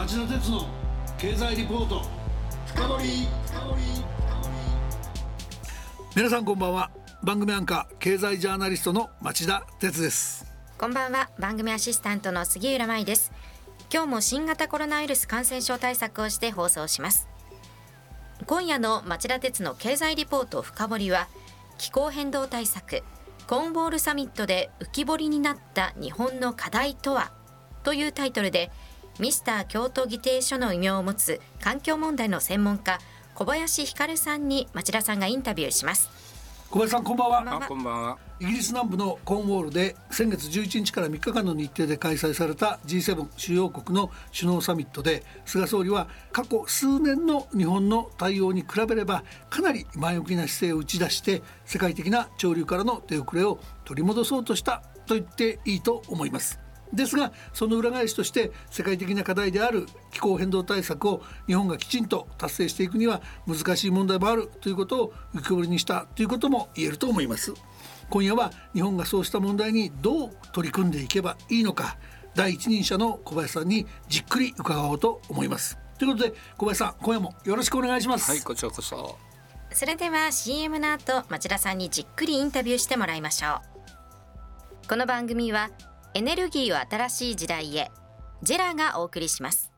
町田鉄の経済リポート。深掘皆さんこんばんは。番組アンカー経済ジャーナリストの町田鉄です。こんばんは。番組アシスタントの杉浦舞です。今日も新型コロナウイルス感染症対策をして放送します。今夜の町田鉄の経済リポート深掘りは気候変動対策コーンボールサミットで浮き彫りになった日本の課題とはというタイトルでミスター京都議定書の異名を持つ環境問題の専門家小林光さんに町田さんがインタビューします。小林さんこんばんは。こんばんは。イギリス南部のコーンウォールで先月11日から3日間の日程で開催された G7 主要国の首脳サミットで菅総理は過去数年の日本の対応に比べればかなり前向きな姿勢を打ち出して世界的な潮流からの出遅れを取り戻そうとしたと言っていいと思いますですがその裏返しとして世界的な課題である気候変動対策を日本がきちんと達成していくには難しい問題もあるということを浮き彫りにしたということも言えると思います。今夜は日本がそうした問題にどう取り組んでいけばいいのか第一人者の小林さんにじっくり伺おうと思います。ということで小林さん今夜もよろしくお願いします。はいこちらこそ。それでは CM の後町田さんにじっくりインタビューしてもらいましょう。この番組はエネルギーを新しい時代へ。ジェラがお送りします。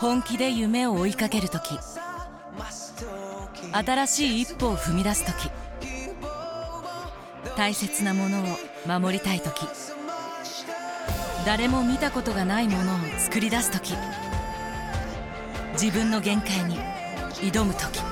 本気で夢を追いかける時。新しい一歩を踏み出す時。大切なものを守りたい時。誰も見たことがないものを作り出す時。自分の限界に挑む時。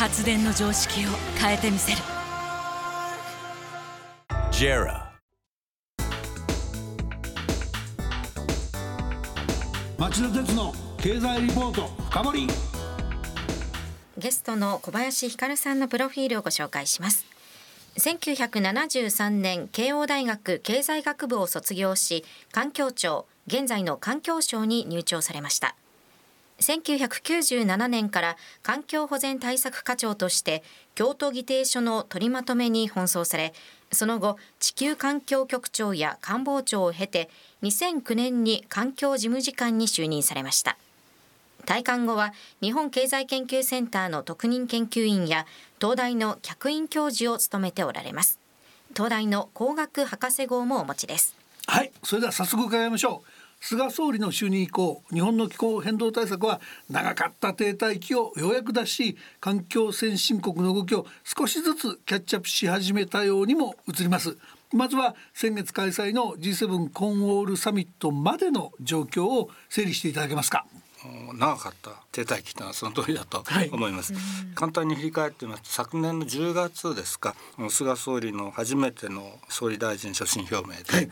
発電の常識を変えてみせる。JERA. 町田鉄の経済リポート深掘り。ゲストの小林光さんのプロフィールをご紹介します。1973年慶応大学経済学部を卒業し環境庁現在の環境省に入庁されました1997年から環境保全対策課長として京都議定書の取りまとめに奔走されその後地球環境局長や官房長を経て2009年に環境事務次官に就任されました。退官後は日本経済研究センターの特任研究員や東大の客員教授を務めておられます。東大の工学博士号もお持ちです。はいそれでは早速伺いましょう。菅総理の就任以降日本の気候変動対策は長かった停滞期をようやく脱し環境先進国の動きを少しずつキャッチアップし始めたようにも映ります。まずは先月開催の G7 コンウォールサミットまでの状況を整理していただけますか。長かった停滞期というのはその通りだと思います、はい、簡単に振り返ってみます。と昨年の10月ですか菅総理の初めての総理大臣所信表明で、はい。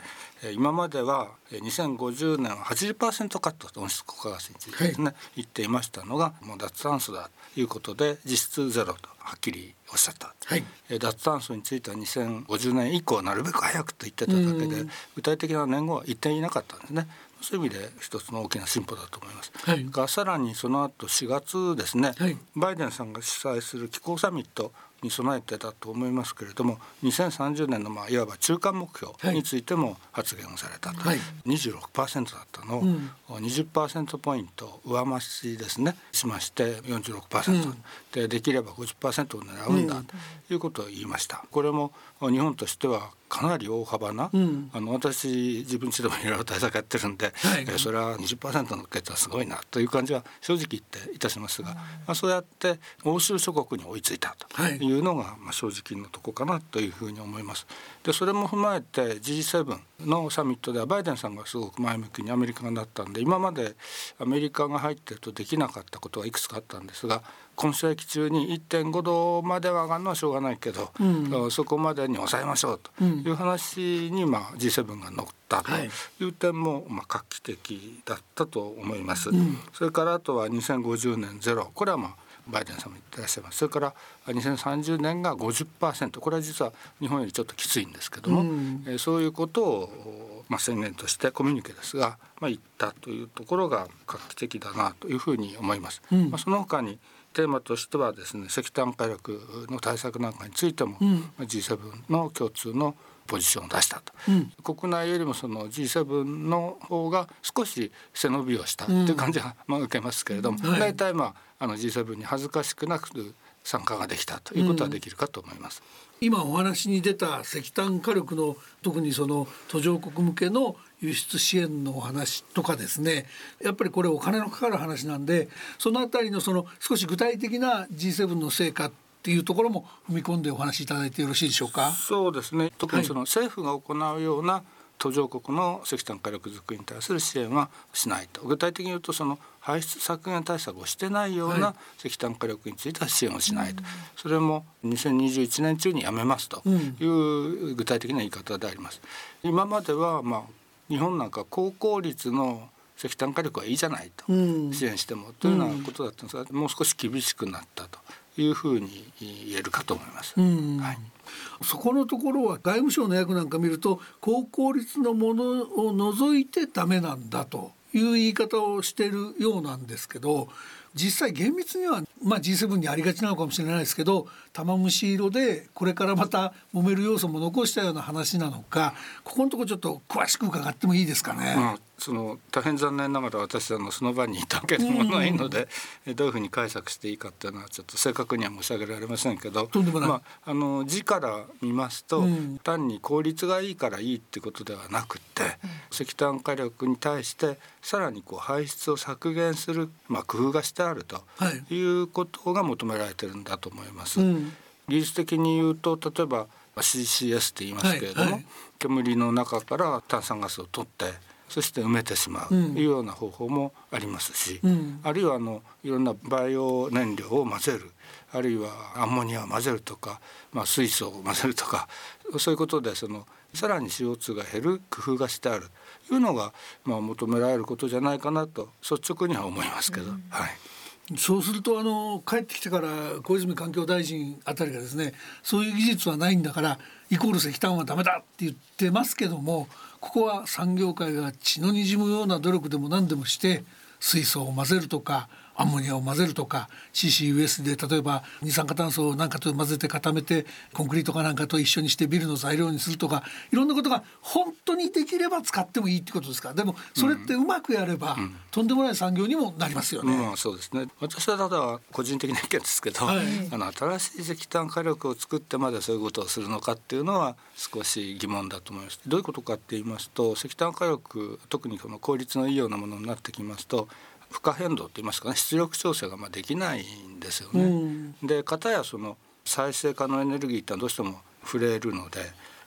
今までは2050年は80%カット温室効果ガスについてですね、はい、言っていましたのがもう脱炭素だということで実質ゼロとはっきりおっしゃった、はい、脱炭素については2050年以降なるべく早くと言ってただけで具体的な年号は言っていなかったんですね。そういう意味で一つの大きな進歩だと思います。はい、がさらにその後4月ですね、はい、バイデンさんが主催する気候サミットに備えてだと思いますけれども2030年のまあいわば中間目標についても発言をされたと、はい、26%だったのを20%ポイント上増しですねしまして46%、うん、でできれば50%を狙うんだということを言いました。これも日本としてはかなり大幅な、うん、あの私自分ちでもいろいろ対策やってるんで、はい、えー、それは20%の決はすごいなという感じは正直言っていたしますが、まあ、そうやって欧州諸国に追いついたとい。うのが、まあ、正直のとこかなというふうに思います。でそれも踏まえて G7 のサミットではバイデンさんがすごく前向きにアメリカがなったんで今までアメリカが入ってるとできなかったことがいくつかあったんですが今世紀中に1.5度までは上がるのはしょうがないけど、うん、そこまでに抑えましょうという話に、まあ、G7 が乗ったとい。う点も、まあ、画期的だったと思います。うん、それからあとは2050年ゼロ。これはまあバイデンさんも言ってらっしゃいます。それから2030年が50%これは実は日本よりちょっときついんですけども、うん、えそういうことを、まあ、宣言としてコミュニケですが、まあ、言ったというところが画期的だなというふうに思います。うん、まあ、その他にテーマとしてはですね石炭火力の対策なんかについても、うん、G7 の共通のポジションを出したと、うん、国内よりもその G7 の方が少し背伸びをしたという感じが、まあ、受けますけれども、大体まああの G7 に恥ずかしくなく参加ができたということはできるかと思います。うん、今お話に出た石炭火力の特にその途上国向けの輸出支援のお話とかですねやっぱりこれお金のかかる話なんでそのあたりのその少し具体的な G7 の成果っていうところも踏み込んでお話しいただいてよろしいでしょうか？そうですね特にその政府が行うような、はい途上国の石炭火力作りに対する支援はしないと。具体的に言うとその排出削減対策をしてないような石炭火力については支援をしないと、はい、それも2021年中にやめますという具体的な言い方であります。今まではまあ日本なんか高効率の石炭火力はいいじゃないと、支援してもというようなことだったんですが、もう少し厳しくなったというふうに言えるかと思います。はいそこのところは外務省の役なんか見ると高効率のものを除いてダメなんだという言い方をしているようなんですけど実際厳密には、まあ、G7 にありがちなのかもしれないですけど玉虫色でこれからまた揉める要素も残したような話なのかここのところちょっと詳しく伺ってもいいですかね。うんその大変残念ながら私はのその場にいたわけでもないので、うん、どういうふうに解釈していいかっていうのはちょっと正確には申し上げられませんけどまあ、あの字から見ますと、うん、単に効率がいいからいいってことではなくて、うん、石炭火力に対してさらにこう排出を削減する、まあ、工夫がしてあるとい。うことが求められてるんだと思います。技術的に言うと例えば CCS って言いますけれども、はいはい、煙の中から炭酸ガスを取ってそして埋めてしまうというような方法もありますし、うん、あるいはあのいろんなバイオ燃料を混ぜるあるいはアンモニアを混ぜるとか、まあ、水素を混ぜるとかそういうことでそのさらに CO2 が減る工夫がしてあるというのが、まあ、求められることじゃないかなと率直には思いますけど。うん、はいそうするとあの帰ってきてから小泉環境大臣あたりがですねそういう技術はないんだからイコール石炭はダメだって言ってますけどもここは産業界が血の滲むような努力でも何でもして水素を混ぜるとかアンモニアを混ぜるとか CCUS で例えば二酸化炭素を何かと混ぜて固めてコンクリートかなんかと一緒にしてビルの材料にするとかいろんなことが本当にできれば使ってもいいってことですかでもそれってうまくやれば、うん、とんでもない産業にもなりますよね。うん、そうですね私はただ個人的な意見ですけど、はい、あの新しい石炭火力を作ってまでそういうことをするのかっていうのは少し疑問だと思います。どういうことかって言いますと石炭火力特にこの効率のいいようなものになってきますと負荷変動といいますかね出力調整がまあできないんですよね。うん、で片やその再生可能エネルギーってどうしても触れるので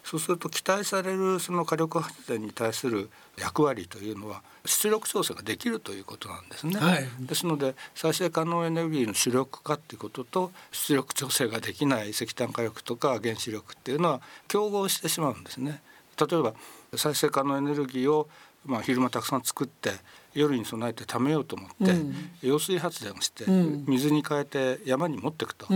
そうすると期待されるその火力発電に対する役割というのは出力調整ができるということなんですね。はい、ですので再生可能エネルギーの主力化っていうことと出力調整ができない石炭火力とか原子力っていうのは競合してしまうんですね。例えば再生可能エネルギーをまあ昼間たくさん作って夜に備えて貯めようと思って、うん、揚水発電をして、水に変えて山に持っていくと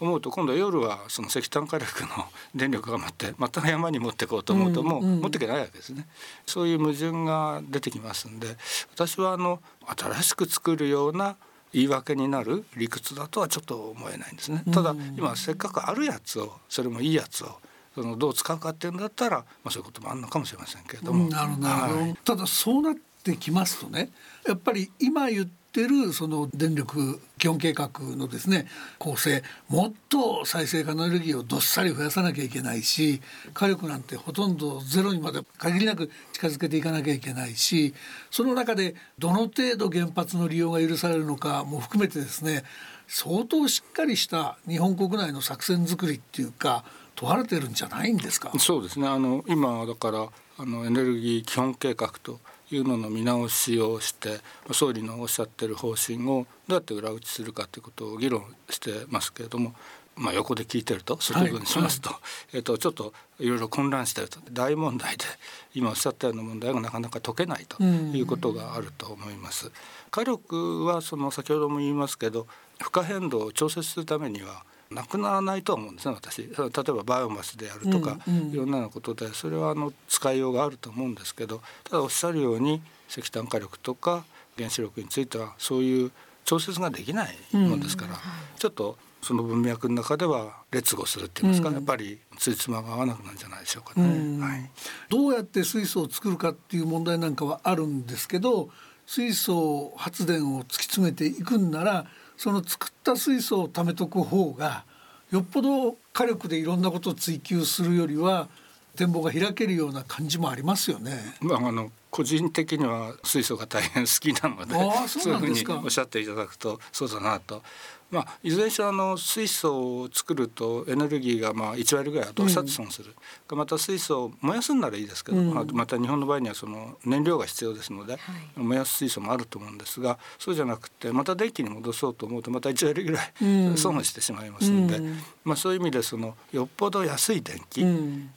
思うと今度夜はその石炭火力の 電力が待ってまた山に持っていこうと思うともう持っていけないわけですね。そういう矛盾が出てきますんで私はあの新しく作るような言い訳になる理屈だとはちょっと思えないんですね。ただ今せっかくあるやつをそれもいいやつをそのどう使うかっていうんだったら、まあ、そういうこともあるのかもしれませんけれども。なるほど、はい、ただそうなってきますとねやっぱり今言ってるその電力基本計画のですね構成もっと再生可能エネルギーをどっさり増やさなきゃいけないし火力なんてほとんどゼロにまで限りなく近づけていかなきゃいけないしその中でどの程度原発の利用が許されるのかも含めてですね相当しっかりした日本国内の作戦作りっていうか問われてるんじゃないんですか？そうですね。あの今だからあのエネルギー基本計画というのの見直しをして総理のおっしゃってる方針をどうやって裏打ちするかということを議論してますけれどもまあ、横で聞いてると外分しますとはい、えー、とちょっといろいろ混乱してると大問題で今おっしゃったような問題がなかなか解けないということがあると思います。火力はその先ほども言いますけど負荷変動を調節するためにはなくならないと思うんですね私。例えばバイオマスであるとか、うんうん、いろんなことでそれはあの使いようがあると思うんですけどただおっしゃるように石炭火力とか原子力についてはそういう調節ができないもんですから、うん、ちょっとその文脈の中では劣後するって言いますか、うん、やっぱりついつまが合わなくなるんじゃないでしょうかね、うん、はい、どうやって水素を作るかっていう問題なんかはあるんですけど水素発電を突き詰めていくんならその作った水素を貯めとく方がよっぽど火力でいろんなことを追求するよりは展望が開けるような感じもありますよね。まああの個人的には水素が大変好きなのでそういうふうにおっしゃっていただくとそうだなとまあ、いずれにしろあの水素を作るとエネルギーがまあ1割ぐらい後腐って損する、うん、また水素を燃やすんならいいですけど、うん、また日本の場合にはその燃料が必要ですので、はい、燃やす水素もあると思うんですがそうじゃなくてまた電気に戻そうと思うとまた1割ぐらい損してしまいますので、うん、まあ、そういう意味でそのよっぽど安い電気、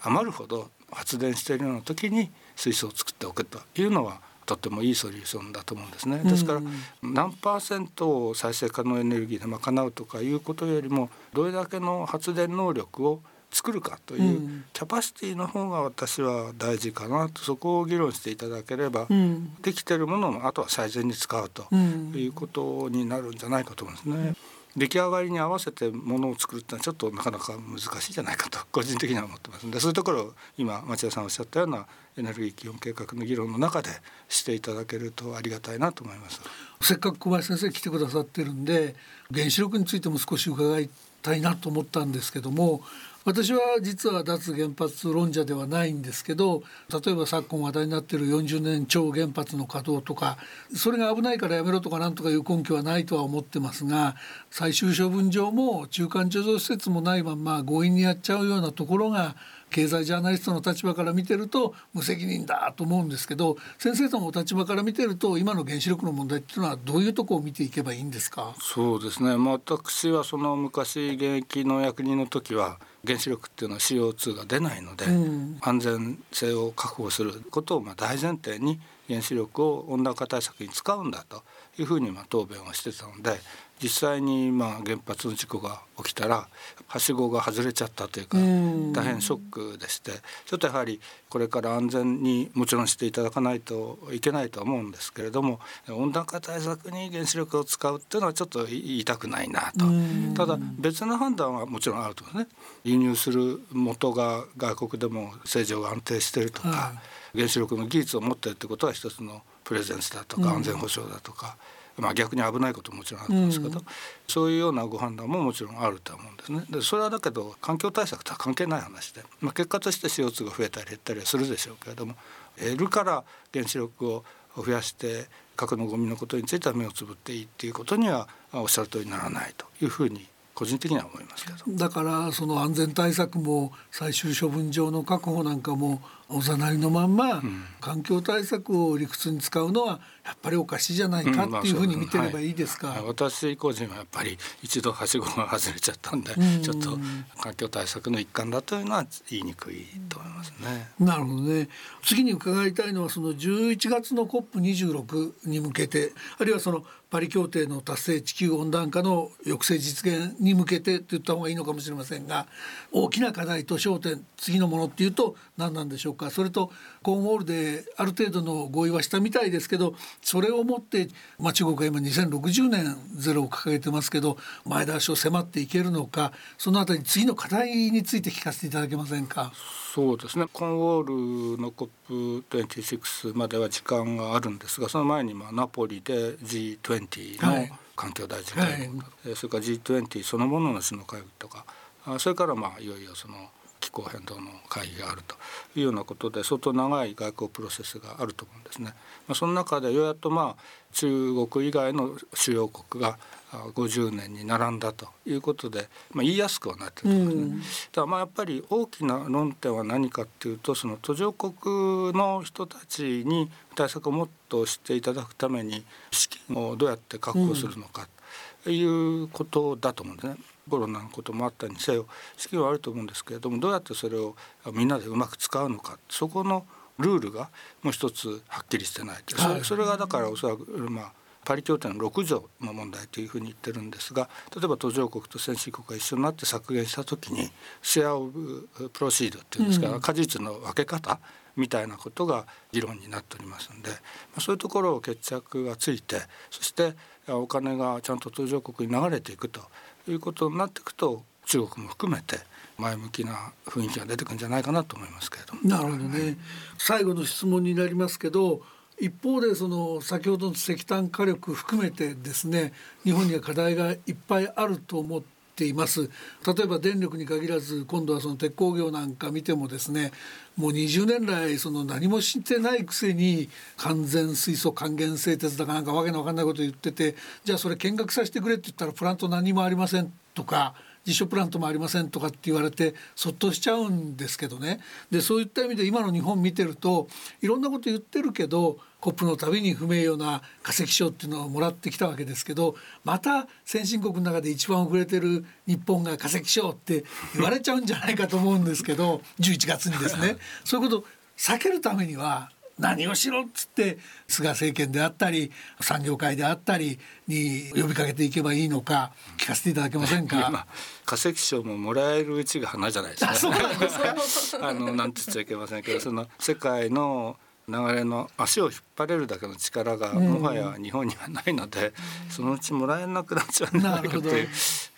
余るほど発電しているような時に水素を作っておくというのはとってもいいソリューションだと思うんですね。ですから何パーセントを再生可能エネルギーで賄うとかいうことよりもどれだけの発電能力を作るかというキャパシティの方が私は大事かなとそこを議論していただければ、できてるものもあとは最善に使うということになるんじゃないかと思うんですね。出来上がりに合わせてものを作るってのはちょっとなかなか難しいじゃないかと 個人的には思ってます。んでそういうところを今町田さんおっしゃったようなエネルギー基本計画の議論の中でしていただけるとありがたいなと思います。せっかく小林先生来てくださってるんで原子力についても少し伺いたいなと思ったんですけども私は実は脱原発論者ではないんですけど例えば昨今話題になっている40年超原発の稼働とかそれが危ないからやめろとかなんとかいう根拠はないとは思ってますが最終処分場も中間貯蔵施設もないまま強引にやっちゃうようなところが経済ジャーナリストの立場から見てると無責任だと思うんですけど先生とのお立場から見てると今の原子力の問題っていうのはどういうとこを見ていけばいいんですか？そうですね、まあ、私はその昔現役の役人の時は原子力っていうのは CO2 が出ないので、うん、安全性を確保することをまあ大前提に原子力を温暖化対策に使うんだというふうにまあ答弁をしてたので実際にまあ原発の事故が起きたらはしごが外れちゃったというか大変ショックでしてちょっとやはりこれから安全にもちろんしていただかないといけないと思うんですけれども温暖化対策に原子力を使うっていうのはちょっと言いたくないなと。ただ別の判断はもちろんあるとね。輸入する元が外国でも正常が安定してるとか原子力の技術を持ってるってことは一つのプレゼンスだとか安全保障だとか。まあ、逆に危ないことももちろんあるんですけど、うん、そういうようなご判断ももちろんあると思うんですね。でそれはだけど環境対策とは関係ない話で、まあ、結果として CO2 が増えたり減ったりはするでしょうけれども得るから原子力を増やして核のゴミのことについては目をつぶっていいっていうことにはおっしゃる通りにならないというふうに個人的には思いますけどだからその安全対策も最終処分場の確保なんかもおざなりのまんま、環境対策を理屈に使うのはやっぱりおかしいじゃないかっていうふうに見てればいいですか、うんまあはい、私個人はやっぱり一度はしごが外れちゃったんで、うん、ちょっと環境対策の一環だというのは言いにくいと思いますね。なるほどね。次に伺いたいのはその11月の COP26 に向けてあるいはそのパリ協定の達成地球温暖化の抑制実現に向けてと言った方がいいのかもしれませんが大きな課題と焦点次のものっていうと何なんでしょうかそれとコーンウォールである程度の合意はしたみたいですけどそれをもって、まあ、中国が今2060年ゼロを掲げてますけど前倒しを迫っていけるのかそのあたり次の課題について聞かせていただけませんか？そうですね。コーンウォールの COP26 までは時間があるんですがその前にまあナポリで G20 の環境大臣会合、はい、それから G20 そのものの首脳会議とかそれからまあいよいよその気候変動の会議があるというようなことで相当長い外交プロセスがあると思うんですね。まあ、その中でようやっとまあ中国以外の主要国が50年に並んだということで、まあ、言いやすくはなってると思いますね。うん、ただまあやっぱり大きな論点は何かっていうとその途上国の人たちに対策をもっとしていただくために資金をどうやって確保するのかということだと思うんですね。コロナのこともあったにせよ資金はあると思うんですけれどもどうやってそれをみんなでうまく使うのかそこのルールがもう一つはっきりしてない、はい、それがだからおそらくまあパリ協定の6条の問題というふうに言ってるんですが例えば途上国と先進国が一緒になって削減した時にシェア・オブ・プロシードっていうんですか、うん、果実の分け方みたいなことが議論になっておりますので、まあ、そういうところを決着がついてそしてお金がちゃんと途上国に流れていくということになっていくと中国も含めて前向きな雰囲気が出てくるんじゃないかなと思いますけれども。なるほどね。最後の質問になりますけど、一方でその先ほどの石炭火力含めてですね、日本には課題がいっぱいあると思ってています。例えば電力に限らず今度はその鉄鋼業なんか見てもですねもう20年来その何もしてないくせに完全水素還元製鉄だかなんかわけのわかんないこと言っててじゃあそれ見学させてくれって言ったらプラント何もありませんとか実証プラントもありませんとかって言われてそっとしちゃうんですけどね。でそういった意味で今の日本見てるといろんなこと言ってるけどコップのたびに不名誉な化石賞っていうのをもらってきたわけですけどまた先進国の中で一番遅れてる日本が化石賞って言われちゃうんじゃないかと思うんですけど 11月にですね。そういうこと避けるためには何をしろっつって菅政権であったり産業界であったりに呼びかけていけばいいのか聞かせていただけませんか？化石賞ももらえるうちが花じゃないですか。あのなんて言っちゃいけませんけど、その世界の流れの足を引っ張れるだけの力がもはや日本にはないので、そのうちもらえなくなっちゃうんじゃないかという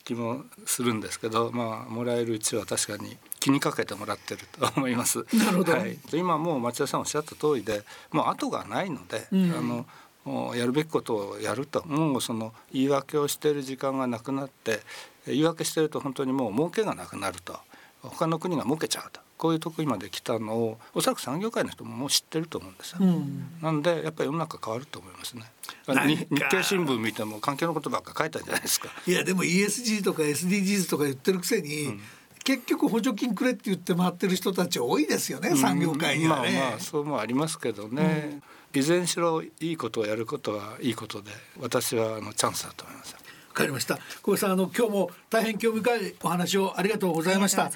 気もするんですけどまあもらえるうちは確かに気にかけてもらってると思います。なるほど、はい、今もう町田さんおっしゃった通りでもう後がないので、うん、あのもうやるべきことをやるともうその言い訳をしている時間がなくなって言い訳してると本当にもう儲けがなくなると他の国が儲けちゃうとこういうとこまで来たのをおそらく産業界の人ももう知ってると思うんですよ、うん、なんでやっぱり世の中変わると思いますね。日経新聞見ても関係のことばっか書いたんじゃないですか。いやでも ESG とか SDGs とか言ってるくせに、うん、結局補助金くれって言って回ってる人たち多いですよね、産業界にはね、まあまあそうもありますけどね、いずれにしろいいことをやることはいいことで私はあのチャンスだと思います。わかりました。小林さんあの今日も大変興味深いお話をありがとうございました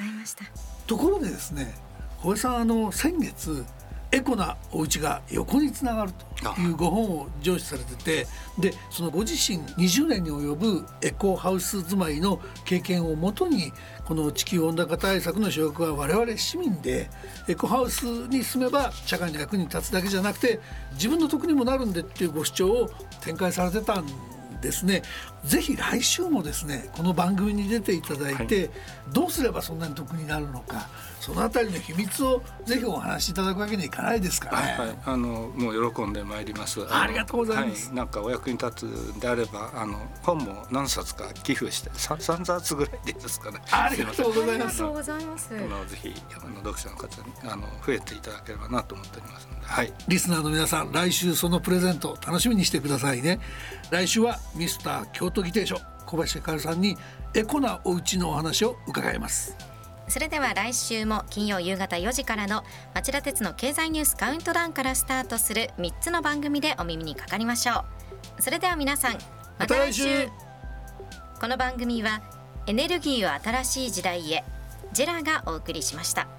ところでですね小林さんあの先月エコなお家が横につながるというご本を上司されててでそのご自身20年に及ぶエコハウス住まいの経験をもとにこの地球温暖化対策の主役は我々市民でエコハウスに住めば社会の役に立つだけじゃなくて自分の得にもなるんでっていうご主張を展開されてたんですねぜひ来週もですねこの番組に出ていただいて、はい、どうすればそんなに得になるのかそのあたりの秘密をぜひお話しいただくわけにはいかないですかね。はい、あのもう喜んでまいります。ありがとうございます。はい、なんかお役に立つんであればあの本も何冊か寄付して三三冊ぐらいでいいですかね。ありがとうございます。ありがとうございます。ぜひあの読者の方にあの増えていただければなと思っておりますので、はい。リスナーの皆さん来週そのプレゼント楽しみにしてくださいね。来週はミスター京都議定書小林ひかるさんにエコなお家のお話を伺います。それでは来週も金曜夕方4時からの町田鉄の経済ニュースカウントダウンからスタートする3つの番組でお耳にかかりましょうそれでは皆さんまた来週この番組はエネルギーを新しい時代へジェラがお送りしました。